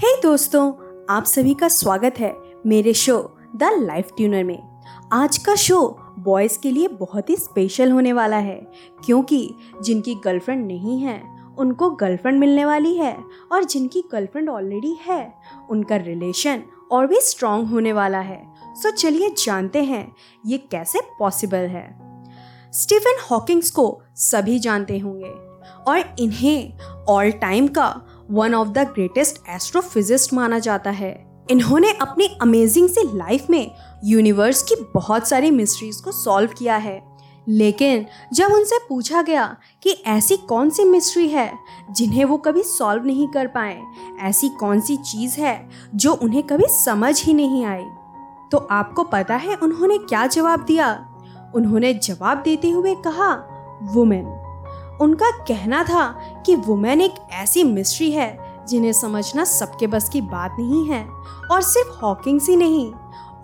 हे hey दोस्तों, आप सभी का स्वागत है मेरे शो द लाइफ ट्यूनर में। आज का शो बॉयज़ के लिए बहुत ही स्पेशल होने वाला है, क्योंकि जिनकी गर्लफ्रेंड नहीं है, उनको गर्लफ्रेंड मिलने वाली है और जिनकी गर्लफ्रेंड ऑलरेडी है, उनका रिलेशन और भी स्ट्रॉन्ग होने वाला है। सो चलिए जानते हैं ये कैसे पॉसिबल है। स्टीफन हॉकिंग्स को सभी जानते होंगे और इन्हें ऑल टाइम का one of the greatest astrophysicist माना जाता है। इन्होंने अपनी अमेजिंग सी लाइफ में यूनिवर्स की बहुत सारी मिस्ट्रीज को सॉल्व किया है। लेकिन जब उनसे पूछा गया कि ऐसी कौन सी मिस्ट्री है जिन्हें वो कभी सॉल्व नहीं कर पाए, ऐसी कौन सी चीज़ है जो उन्हें कभी समझ ही नहीं आई तो आपको पता है उन्होंने क्या जवाब दिया? उन्होंने जवाब देते हुए कहा वुमेन उनका कहना था कि वुमेन एक ऐसी मिस्ट्री है जिन्हें समझना सबके बस की बात नहीं है और सिर्फ़ हॉकिंग्स ही नहीं।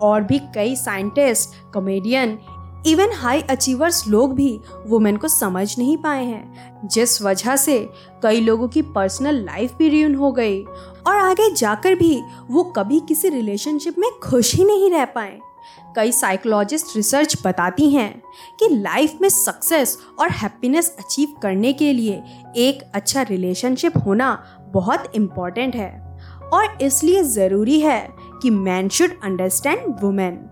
और भी कई scientist, comedian, even high achievers लोग भी वुमेन को समझ नहीं पाए हैं, जिस वजह से कई लोगों की पर्सनल लाइफ भी रियून हो गई और आगे जाकर भी वो कभी किसी रिलेशनशिप में खुश ही नहीं रह पाए। कई साइकोलॉजिस्ट रिसर्च बताती हैं कि लाइफ में सक्सेस और हैप्पीनेस अचीव करने के लिए एक अच्छा रिलेशनशिप होना बहुत इंपॉर्टेंट है। और इसलिए ज़रूरी है कि मैन शुड अंडरस्टैंड वुमेन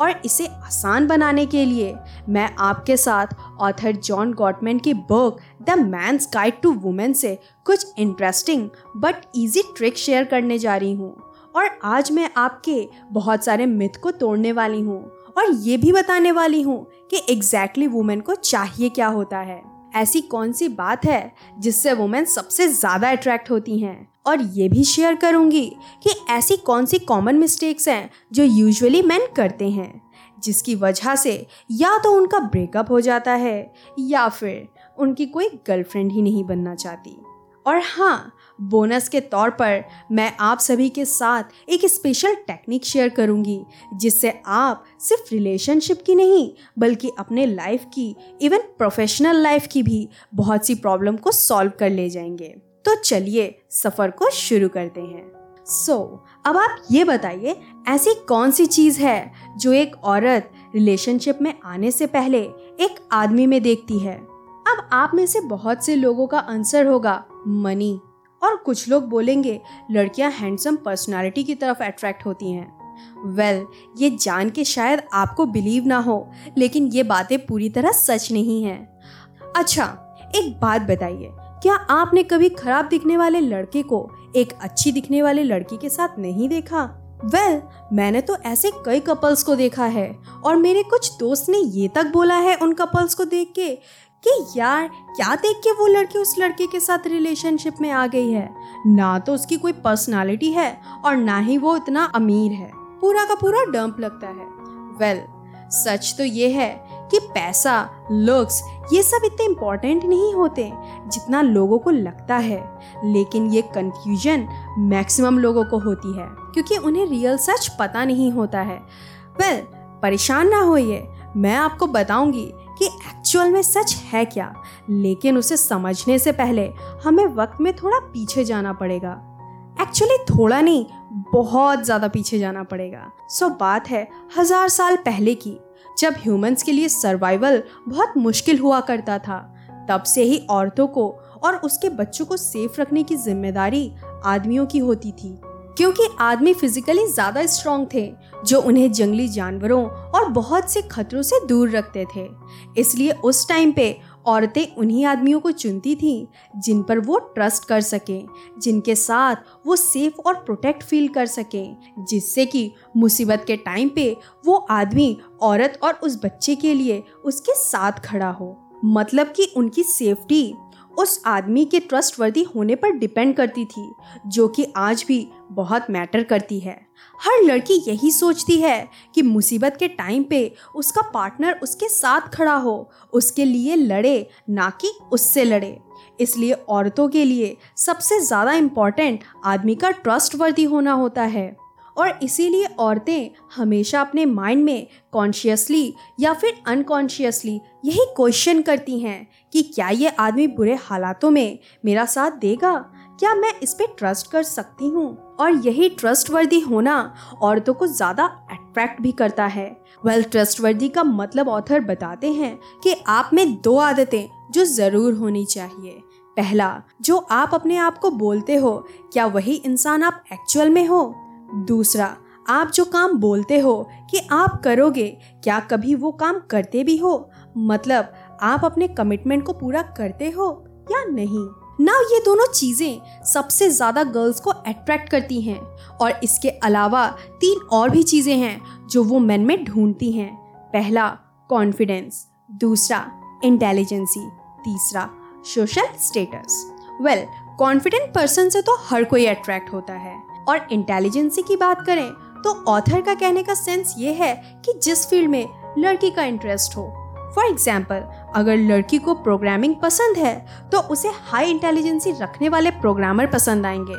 और इसे आसान बनाने के लिए मैं आपके साथ ऑथर जॉन गॉटमैन की book the man's guide to women से कुछ interesting but easy trick share करने जा रही हूँ। और आज मैं आपके बहुत सारे मिथ को तोड़ने वाली हूँ और ये भी बताने वाली हूँ कि एग्जैक्टली exactly वुमेन को चाहिए क्या होता है। ऐसी कौन सी बात है जिससे वुमेन सबसे ज़्यादा अट्रैक्ट होती हैं? और ये भी शेयर करूँगी कि ऐसी कौन सी कॉमन मिस्टेक्स हैं जो यूजुअली मैन करते हैं, जिसकी वजह से या तो उनका ब्रेकअप हो जाता है या फिर उनकी कोई गर्लफ्रेंड ही नहीं बनना चाहती। और हाँ बोनस के तौर पर मैं आप सभी के साथ एक स्पेशल टेक्निक शेयर करूँगी जिससे आप सिर्फ़ रिलेशनशिप की नहीं बल्कि अपने लाइफ की इवन प्रोफेशनल लाइफ की भी बहुत सी प्रॉब्लम को सॉल्व कर ले जाएँगे। तो चलिए सफ़र को शुरू करते हैं। सो so, अब आप ये बताइए ऐसी कौन सी चीज़ है जो एक औरत रिलेशनशिप में आने से पहले एक आदमी में देखती है? अब आप में से बहुत से लोगों का आंसर होगा मनी और कुछ लोग बोलेंगे लड़कियाँ हैंडसम पर्सनालिटी की तरफ़ अट्रैक्ट होती हैं. वेल well, ये जान के शायद आपको बिलीव ना हो लेकिन ये बातें पूरी तरह सच नहीं हैं। अच्छा एक बात बताइए क्या आपने कभी खराब दिखने वाले लड़के को एक अच्छी दिखने वाले लड़की के साथ नहीं देखा? वेल well, मैंने तो ऐसे कई कपल्स को देखा है और मेरे कुछ दोस्त ने ये तक बोला है उन कपल्स को देख के कि यार क्या देख के वो लड़की उस लड़के के साथ रिलेशनशिप में आ गई है? ना तो उसकी कोई पर्सनालिटी है और ना ही वो इतना अमीर है। पूरा का पूरा डंप लगता है। वेल well, सच तो ये है कि पैसा लुक्स ये सब इतने इम्पोर्टेंट नहीं होते जितना लोगों को लगता है। लेकिन ये कंफ्यूजन मैक्सिमम लोगों को होती है क्योंकि उन्हें रियल सच पता नहीं होता है। वेल well, परेशान ना होइए। मैं आपको बताऊँगी कि एक्चुअल में सच है क्या? लेकिन उसे समझने से पहले हमें वक्त में थोड़ा पीछे जाना पड़ेगा। एक्चुअली थोड़ा नहीं, बहुत ज़्यादा पीछे जाना पड़ेगा। सो बात है हज़ार साल पहले की, जब ह्यूमंस के लिए सर्वाइवल बहुत मुश्किल हुआ करता था। तब से ही औरतों को और उसके बच्चों को सेफ़ रखने की ज़िम्मेदारी आदमियों की होती थी। क्योंकि आदमी फिजिकली ज़्यादा स्ट्रॉन्ग थे, जो उन्हें जंगली जानवरों और बहुत से खतरों से दूर रखते थे। इसलिए उस टाइम पे औरतें उन्हीं आदमियों को चुनती थीं, जिन पर वो ट्रस्ट कर सकें, जिनके साथ वो सेफ़ और प्रोटेक्ट फील कर सकें, जिससे कि मुसीबत के टाइम पे वो आदमी औरत और उस बच्चे के लिए उसके साथ खड़ा हो। मतलब कि उनकी सेफ्टी उस आदमी के ट्रस्टवर्दी होने पर डिपेंड करती थी, जो कि आज भी बहुत मैटर करती है। हर लड़की यही सोचती है कि मुसीबत के टाइम पे उसका पार्टनर उसके साथ खड़ा हो, उसके लिए लड़े, ना कि उससे लड़े। इसलिए औरतों के लिए सबसे ज़्यादा इंपॉर्टेंट आदमी का ट्रस्टवर्दी होना होता है। और इसीलिए औरतें हमेशा अपने माइंड में कॉन्शियसली या फिर अनकॉन्शियसली यही क्वेश्चन करती हैं कि क्या ये आदमी बुरे हालातों में मेरा साथ देगा? क्या मैं इस पे ट्रस्ट कर सकती हूँ? और यही ट्रस्टवर्दी होना औरतों को ज़्यादा अट्रैक्ट भी करता है। वेल well, ट्रस्टवर्दी का मतलब ऑथर बताते हैं कि आप में दो आदतें जो ज़रूर होनी चाहिए। पहला जो आप अपने आप को बोलते हो क्या वही इंसान आप एक्चुअल में हो? दूसरा, आप जो काम बोलते हो, कि आप करोगे, क्या कभी वो काम करते भी हो? मतलब आप अपने कमिटमेंट को पूरा करते हो या नहीं? ना ये दोनों चीज़ें सबसे ज़्यादा गर्ल्स को अट्रैक्ट करती हैं और इसके अलावा तीन और भी चीज़ें हैं जो वो मेन में ढूंढती हैं। पहला कॉन्फिडेंस दूसरा इंटेलिजेंसी तीसरा social status well confident person से तो हर कोई अट्रैक्ट होता है। और इंटेलिजेंसी की बात करें तो ऑथर का कहने का सेंस ये है कि जिस फ़ील्ड में लड़की का इंटरेस्ट हो। फॉर एग्ज़ाम्पल अगर लड़की को प्रोग्रामिंग पसंद है तो उसे हाई इंटेलिजेंसी रखने वाले प्रोग्रामर पसंद आएँगे।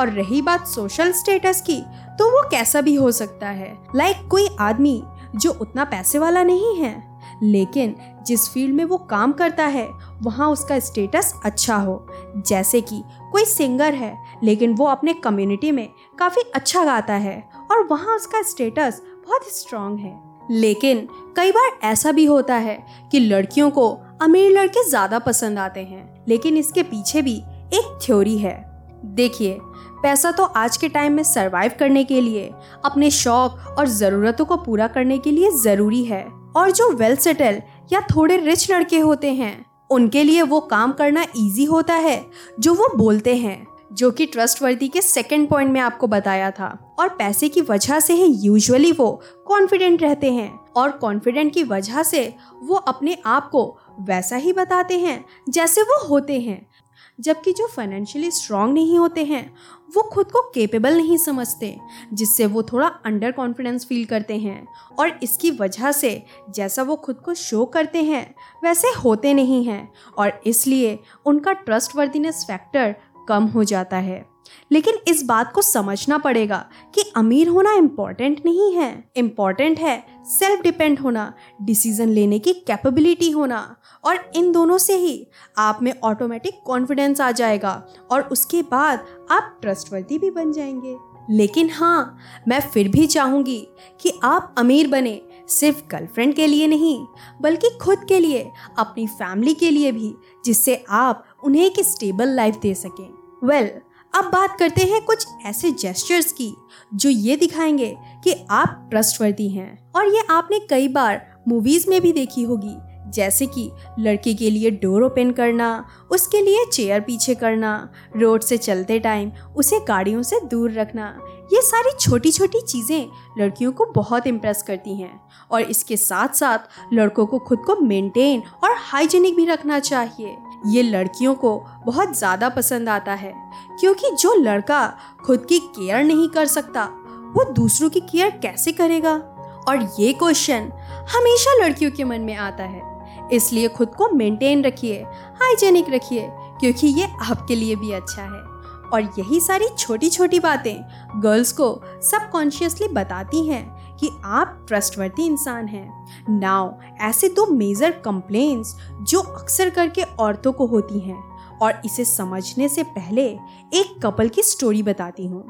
और रही बात सोशल स्टेटस की तो वो कैसा भी हो सकता है। लाइक like कोई आदमी जो उतना पैसे वाला नहीं है। लेकिन जिस फ़ील्ड में वो काम करता है, वहाँ उसका स्टेटस अच्छा हो। जैसे कि कोई सिंगर है, लेकिन वो अपने कम्युनिटी में काफ़ी अच्छा गाता है और वहाँ उसका स्टेटस बहुत स्ट्रांग है। लेकिन कई बार ऐसा भी होता है कि लड़कियों को अमीर लड़के ज़्यादा पसंद आते हैं, लेकिन इसके पीछे भी एक थ्योरी है। देखिए, पैसा तो आज के टाइम में सरवाइव करने के लिए, अपने शौक और ज़रूरतों को पूरा करने के लिए ज़रूरी है। और जो वेल सेटल या थोड़े रिच लड़के होते हैं, उनके लिए वो काम करना इजी होता है, जो वो बोलते हैं, जो कि ट्रस्टवर्दी के सेकंड पॉइंट में आपको बताया था। और पैसे की वजह से ही यूजुअली वो कॉन्फिडेंट रहते हैं और कॉन्फिडेंट की वजह से वो अपने आप को वैसा ही बताते हैं, जैसे वो होते हैं। जबकि जो फाइनेंशियली स्ट्रांग नहीं होते हैं, वो खुद को केपेबल नहीं समझते, जिससे वो थोड़ा अंडर कॉन्फिडेंस फील करते हैं। और इसकी वजह से, जैसा वो खुद को शो करते हैं, वैसे होते नहीं हैं। और इसलिए उनका ट्रस्ट फैक्टर कम हो जाता है। लेकिन इस बात को समझना पड़ेगा कि अमीर होना इंपॉर्टेंट नहीं है। इंपॉर्टेंट है सेल्फ डिपेंड होना डिसीज़न लेने की कैपेबिलिटी होना। और इन दोनों से ही आप में ऑटोमेटिक कॉन्फिडेंस आ जाएगा और उसके बाद आप ट्रस्टवर्दी भी बन जाएँगे। लेकिन हाँ मैं फिर भी चाहूँगी कि आप अमीर बने सिर्फ़ गर्लफ्रेंड के लिए नहीं बल्कि खुद के लिए अपनी फैमिली के लिए भी जिससे आप उन्हें एक स्टेबल लाइफ दे सकें। वेल well, अब बात करते हैं कुछ ऐसे जेस्टर्स की, जो ये दिखाएँगे कि आप ट्रस्टवर्दी हैं। और ये आपने कई बार मूवीज़ में भी देखी होगी, जैसे कि लड़के के लिए डोर ओपन करना, उसके लिए चेयर पीछे करना रोड से चलते टाइम उसे गाड़ियों से दूर रखना, ये सारी छोटी छोटी चीज़ें लड़कियों को बहुत इम्प्रेस करती हैं। और इसके साथ साथ लड़कों को खुद को मेंटेन और हाइजीनिक भी रखना चाहिए। ये लड़कियों को बहुत ज़्यादा पसंद आता है, क्योंकि जो लड़का खुद की केयर नहीं कर सकता, वो दूसरों की केयर कैसे करेगा? और ये क्वेश्चन हमेशा लड़कियों के मन में आता है। इसलिए खुद को मेंटेन रखिए, हाइजेनिक रखिए, क्योंकि ये आपके लिए भी अच्छा है। और यही सारी छोटी छोटी बातें गर्ल्स को सबकॉन्शियसली बताती हैं कि आप ट्रस्टवर्दी इंसान हैं। नाउ ऐसे दो मेजर कंप्लेंट्स जो अक्सर करके औरतों को होती हैं और इसे समझने से पहले एक कपल की स्टोरी बताती हूँ।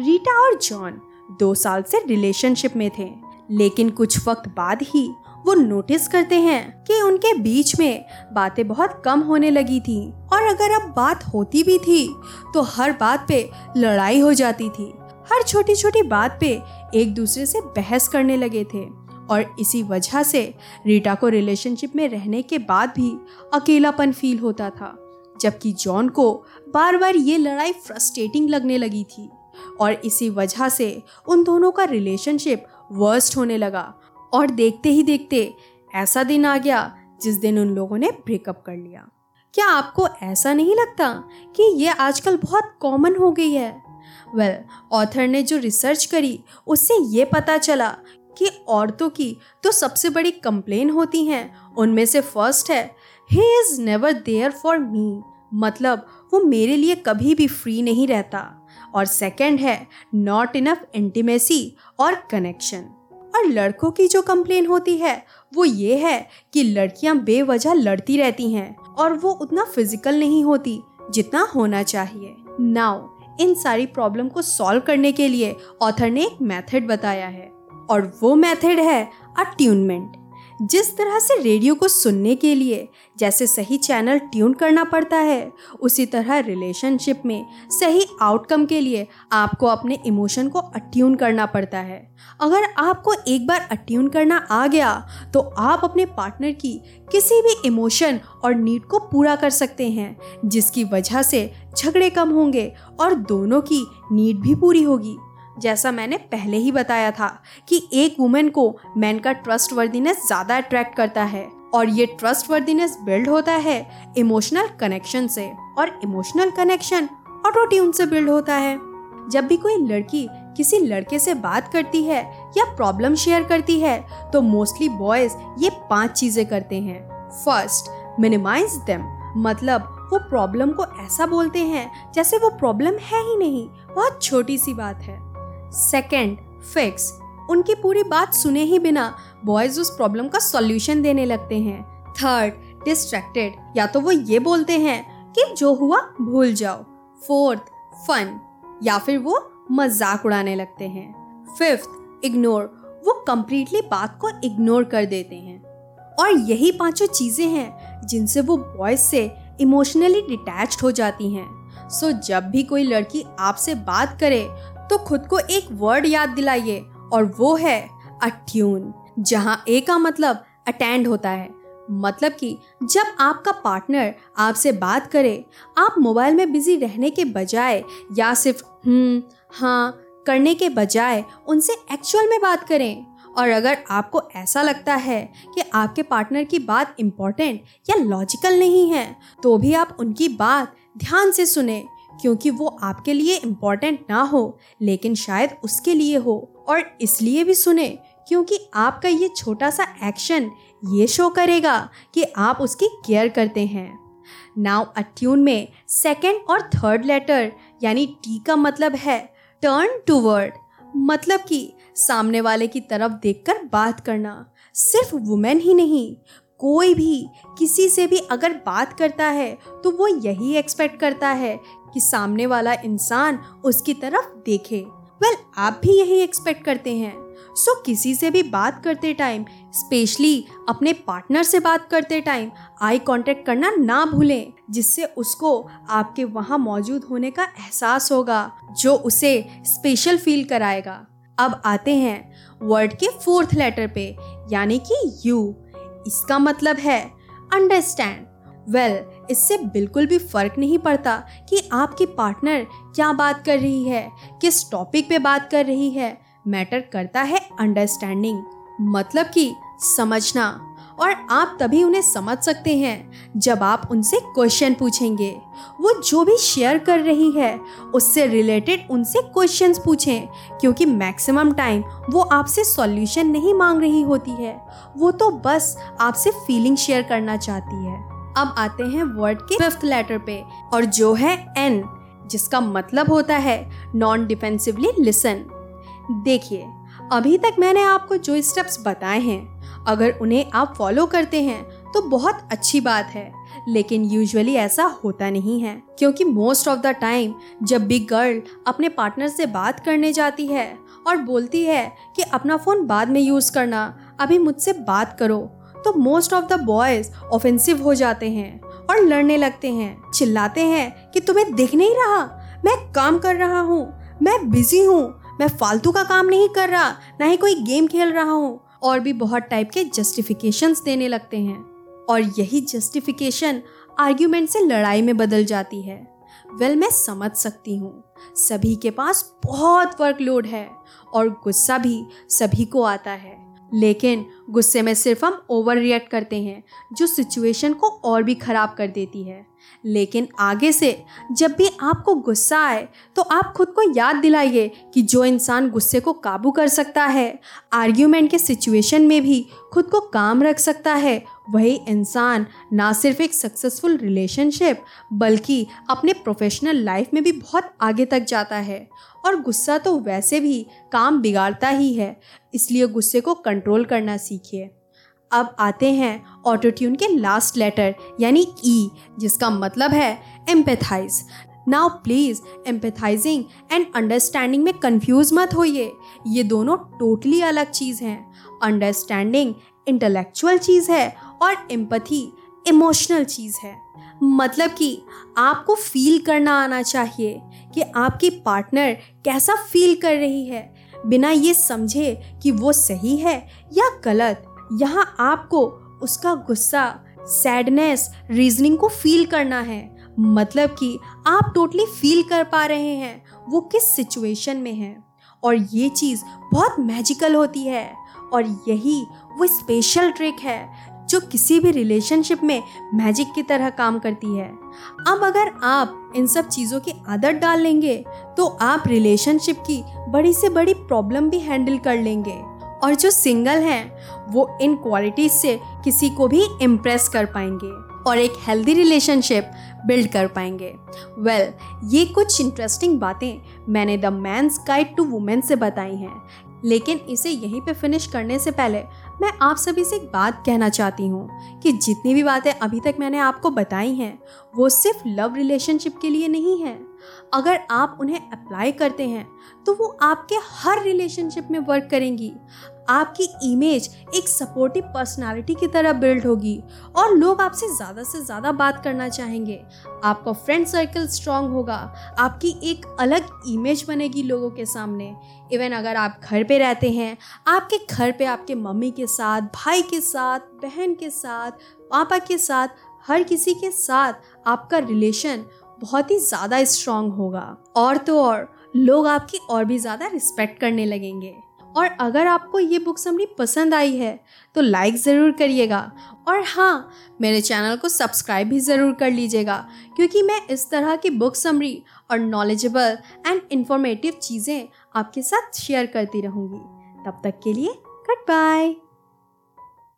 रीटा और जॉन दो साल से रिलेशनशिप में थे, लेकिन कुछ वक्त बाद ही वो नोटिस करते हैं कि उनके बीच में बातें बहुत कम होने लगी थी और अगर अब बात होती भी थी तो हर बात पे लड़ाई हो जाती थी। हर छोटी छोटी बात पे एक दूसरे से बहस करने लगे थे। और इसी वजह से रीटा को रिलेशनशिप में रहने के बाद भी अकेलापन फील होता था, जबकि जॉन को बार बार ये लड़ाई फ्रस्ट्रेटिंग लगने लगी थी। और इसी वजह से उन दोनों का रिलेशनशिप वर्स्ट होने लगा। और देखते ही देखते ऐसा दिन आ गया जिस दिन उन लोगों ने ब्रेकअप कर लिया। क्या आपको ऐसा नहीं लगता कि ये आजकल बहुत कॉमन हो गई है? वेल well, ऑथर ने जो रिसर्च करी उससे ये पता चला कि औरतों की तो सबसे बड़ी कंप्लेन होती हैं। उनमें से फ़र्स्ट है he is never there for me मतलब वो मेरे लिए कभी भी फ्री नहीं रहता। और सेकंड है नॉट इनफ इंटीमेसी और कनेक्शन और लड़कों की जो कंप्लेन होती है वो ये है कि लड़कियाँ बेवजह लड़ती रहती हैं और वो उतना फ़िज़िकल नहीं होती जितना होना चाहिए। नाउ इन सारी प्रॉब्लम को सॉल्व करने के लिए ऑथर ने एक मेथड बताया है और वो मेथड है अट्यूनमेंट जिस तरह से रेडियो को सुनने के लिए जैसे सही चैनल ट्यून करना पड़ता है, उसी तरह रिलेशनशिप में सही आउटकम के लिए आपको अपने इमोशन को अट्यून करना पड़ता है। अगर आपको एक बार अट्यून करना आ गया तो आप अपने पार्टनर की किसी भी इमोशन और नीड को पूरा कर सकते हैं, जिसकी वजह से झगड़े कम होंगे और दोनों की नीड भी पूरी होगी। जैसा मैंने पहले ही बताया था कि एक वुमेन को मैन का ट्रस्ट वर्दीनेस ज़्यादा अट्रैक्ट करता है और ये ट्रस्ट वर्दीनेस बिल्ड होता है इमोशनल कनेक्शन से और इमोशनल कनेक्शन ऑटो ट्यून से बिल्ड होता है। जब भी कोई लड़की किसी लड़के से बात करती है या प्रॉब्लम शेयर करती है तो मोस्टली बॉयज़ ये पाँच चीज़ें करते हैं। फ़र्स्ट मिनिमाइज देम मतलब वो प्रॉब्लम को ऐसा बोलते हैं जैसे वो प्रॉब्लम है ही नहीं, बहुत छोटी सी बात है। Second fix. उनकी पूरी बात सुने ही बिना बॉयज़ उस प्रॉब्लम का सॉल्यूशन देने लगते हैं। थर्ड डिस्ट्रैक्टेड या तो वो ये बोलते हैं कि जो हुआ भूल जाओ। फोर्थ फन या फिर वो मज़ाक उड़ाने लगते हैं। फिफ्थ इग्नोर वो कंप्लीटली बात को इग्नोर कर देते हैं। और यही पाँचों चीज़ें हैं जिनसे वो बॉयज़ से इमोशनली डिटैच्ड हो जाती हैं। सो so, जब भी कोई लड़की आपसे बात करे तो खुद को एक वर्ड याद दिलाइए, और वो है अट्यून जहाँ ए का मतलब अटेंड होता है। मतलब कि जब आपका पार्टनर आपसे बात करे, आप मोबाइल में बिज़ी रहने के बजाय या सिर्फ़ हम्म हाँ करने के बजाय उनसे एक्चुअल में बात करें। और अगर आपको ऐसा लगता है कि आपके पार्टनर की बात इम्पोर्टेंट या लॉजिकल नहीं है तो भी आप उनकी बात ध्यान से सुने। क्योंकि वो आपके लिए इम्पोर्टेंट ना हो, लेकिन शायद उसके लिए हो। और इसलिए भी सुने, क्योंकि आपका ये छोटा सा एक्शन ये शो करेगा कि आप उसकी केयर करते हैं। नाउ अट्यून में सेकेंड और थर्ड लेटर यानी टी का मतलब है टर्न टू वर्ड मतलब कि सामने वाले की तरफ़ देखकर बात करना। सिर्फ़ वुमेन ही नहीं, कोई भी, किसी से भी अगर बात करता है तो वो यही एक्सपेक्ट करता है कि सामने वाला इंसान उसकी तरफ़ देखे। वेल well, आप भी यही एक्सपेक्ट करते हैं। सो so, किसी से भी बात करते टाइम स्पेशली अपने पार्टनर से बात करते टाइम आई कांटेक्ट करना ना भूलें जिससे उसको आपके वहाँ मौजूद होने का एहसास होगा जो उसे स्पेशल फील कराएगा। अब आते हैं वर्ड के फोर्थ लेटर पे यानी कि यू इसका मतलब है अंडरस्टैंड वेल well, इससे बिल्कुल भी फ़र्क नहीं पड़ता कि आपकी पार्टनर क्या बात कर रही है, किस टॉपिक पे बात कर रही है। मैटर करता है अंडरस्टैंडिंग मतलब कि समझना। और आप तभी उन्हें समझ सकते हैं जब आप उनसे क्वेश्चन पूछेंगे। वो जो भी शेयर कर रही है, उससे रिलेटेड उनसे क्वेश्चंस पूछें, क्योंकि मैक्सिमम टाइम वो आपसे सॉल्यूशन नहीं मांग रही होती है। वो तो बस आपसे फीलिंग शेयर करना चाहती है। अब आते हैं वर्ड के फिफ्थ लेटर पे, और जो है एन जिसका मतलब होता है नॉन डिफेंसिवली लिसन देखिए, अभी तक मैंने आपको जो स्टेप्स बताए हैं, अगर उन्हें आप फॉलो करते हैं तो बहुत अच्छी बात है, लेकिन यूजुअली ऐसा होता नहीं है, क्योंकि मोस्ट ऑफ़ द टाइम जब भी गर्ल अपने पार्टनर से बात करने जाती है, और बोलती है कि अपना फ़ोन बाद में यूज़ करना, अभी मुझसे बात करो तो most of the boys offensive हो जाते हैं और लड़ने लगते हैं चिल्लाते हैं कि तुम्हें दिख नहीं रहा। मैं काम कर रहा हूँ मैं बिज़ी हूँ मैं फालतू का काम नहीं कर रहा ना ही कोई गेम खेल रहा हूँ। और भी बहुत टाइप के जस्टिफिकेशंस देने लगते हैं। और यही जस्टिफिकेशन आर्ग्यूमेंट से लड़ाई में बदल जाती है। वेल well, मैं समझ सकती हूँ। सभी के पास बहुत वर्कलोड है और गुस्सा भी सभी को आता है। लेकिन गुस्से में सिर्फ़ हम ओवर रिएक्ट करते हैं, जो सिचुएशन को और भी ख़राब कर देती है। लेकिन आगे से, जब भी आपको गुस्सा आए तो आप खुद को याद दिलाइए कि जो इंसान गुस्से को काबू कर सकता है आर्ग्यूमेंट के सिचुएशन में भी खुद को काम रख सकता है, वही इंसान ना सिर्फ़ एक सक्सेसफुल रिलेशनशिप बल्कि अपने प्रोफेशनल लाइफ में भी बहुत आगे तक जाता है। और गुस्सा तो वैसे भी काम बिगाड़ता ही है, इसलिए गुस्से को कंट्रोल करना सीखिए। अब आते हैं ऑटोट्यून के लास्ट लेटर यानी ई e, जिसका मतलब है empathise now please empathising and understanding में कंफ्यूज मत होइए। ये दोनों टोटली अलग चीज़ हैं। अंडरस्टैंडिंग इंटेलेक्चुअल चीज़ है और एम्पथी इमोशनल चीज़ है। मतलब कि आपको फील करना आना चाहिए कि आपकी पार्टनर कैसा फील कर रही है। बिना ये समझे कि वो सही है या गलत, यहाँ आपको उसका गुस्सा सैडनेस रीजनिंग को फील करना है। मतलब कि आप टोटली फील कर पा रहे हैं, वो किस सिचुएशन में है। और ये चीज़ बहुत मैजिकल होती है। और यही वो स्पेशल ट्रिक है जो किसी भी रिलेशनशिप में मैजिक की तरह काम करती है। अब अगर आप इन सब चीज़ों की आदत डाल लेंगे तो आप रिलेशनशिप की बड़ी से बड़ी प्रॉब्लम भी हैंडल कर लेंगे। और जो सिंगल हैं वो इन क्वालिटीज से किसी को भी इम्प्रेस कर पाएँगे और एक हेल्दी रिलेशनशिप बिल्ड कर पाएँगे। वेल well, ये कुछ इंटरेस्टिंग बातें मैंने the man's guide to women से बताई हैं। लेकिन इसे यहीं पे फिनिश करने से पहले मैं आप सभी से एक बात कहना चाहती हूँ कि जितनी भी बातें अभी तक मैंने आपको बताई हैं, वो सिर्फ़ लव रिलेशनशिप के लिए नहीं है। अगर आप उन्हें अप्लाई करते हैं तो वो आपके हर रिलेशनशिप में वर्क करेंगी। आपकी इमेज एक सपोर्टिव पर्सनालिटी की तरह बिल्ड होगी और लोग आपसे ज़्यादा से ज़्यादा बात करना चाहेंगे। आपका फ्रेंड सर्कल स्ट्रांग होगा। आपकी एक अलग इमेज बनेगी लोगों के सामने। इवन अगर आप घर पे रहते हैं, आपके घर पे आपके मम्मी के साथ, भाई के साथ, बहन के साथ, पापा के साथ, हर किसी के साथ आपका रिलेशन बहुत ही ज़्यादा स्ट्रांग होगा। और तो और, लोग आपकी और भी ज़्यादा रिस्पेक्ट करने लगेंगे। और अगर आपको ये बुक समरी पसंद आई है तो लाइक ज़रूर करिएगा। और हाँ मेरे चैनल को सब्सक्राइब भी ज़रूर कर लीजिएगा, क्योंकि मैं इस तरह की बुक समरी और नॉलेजेबल एंड इन्फॉर्मेटिव चीज़ें आपके साथ शेयर करती रहूँगी। तब तक के लिए गुड बाय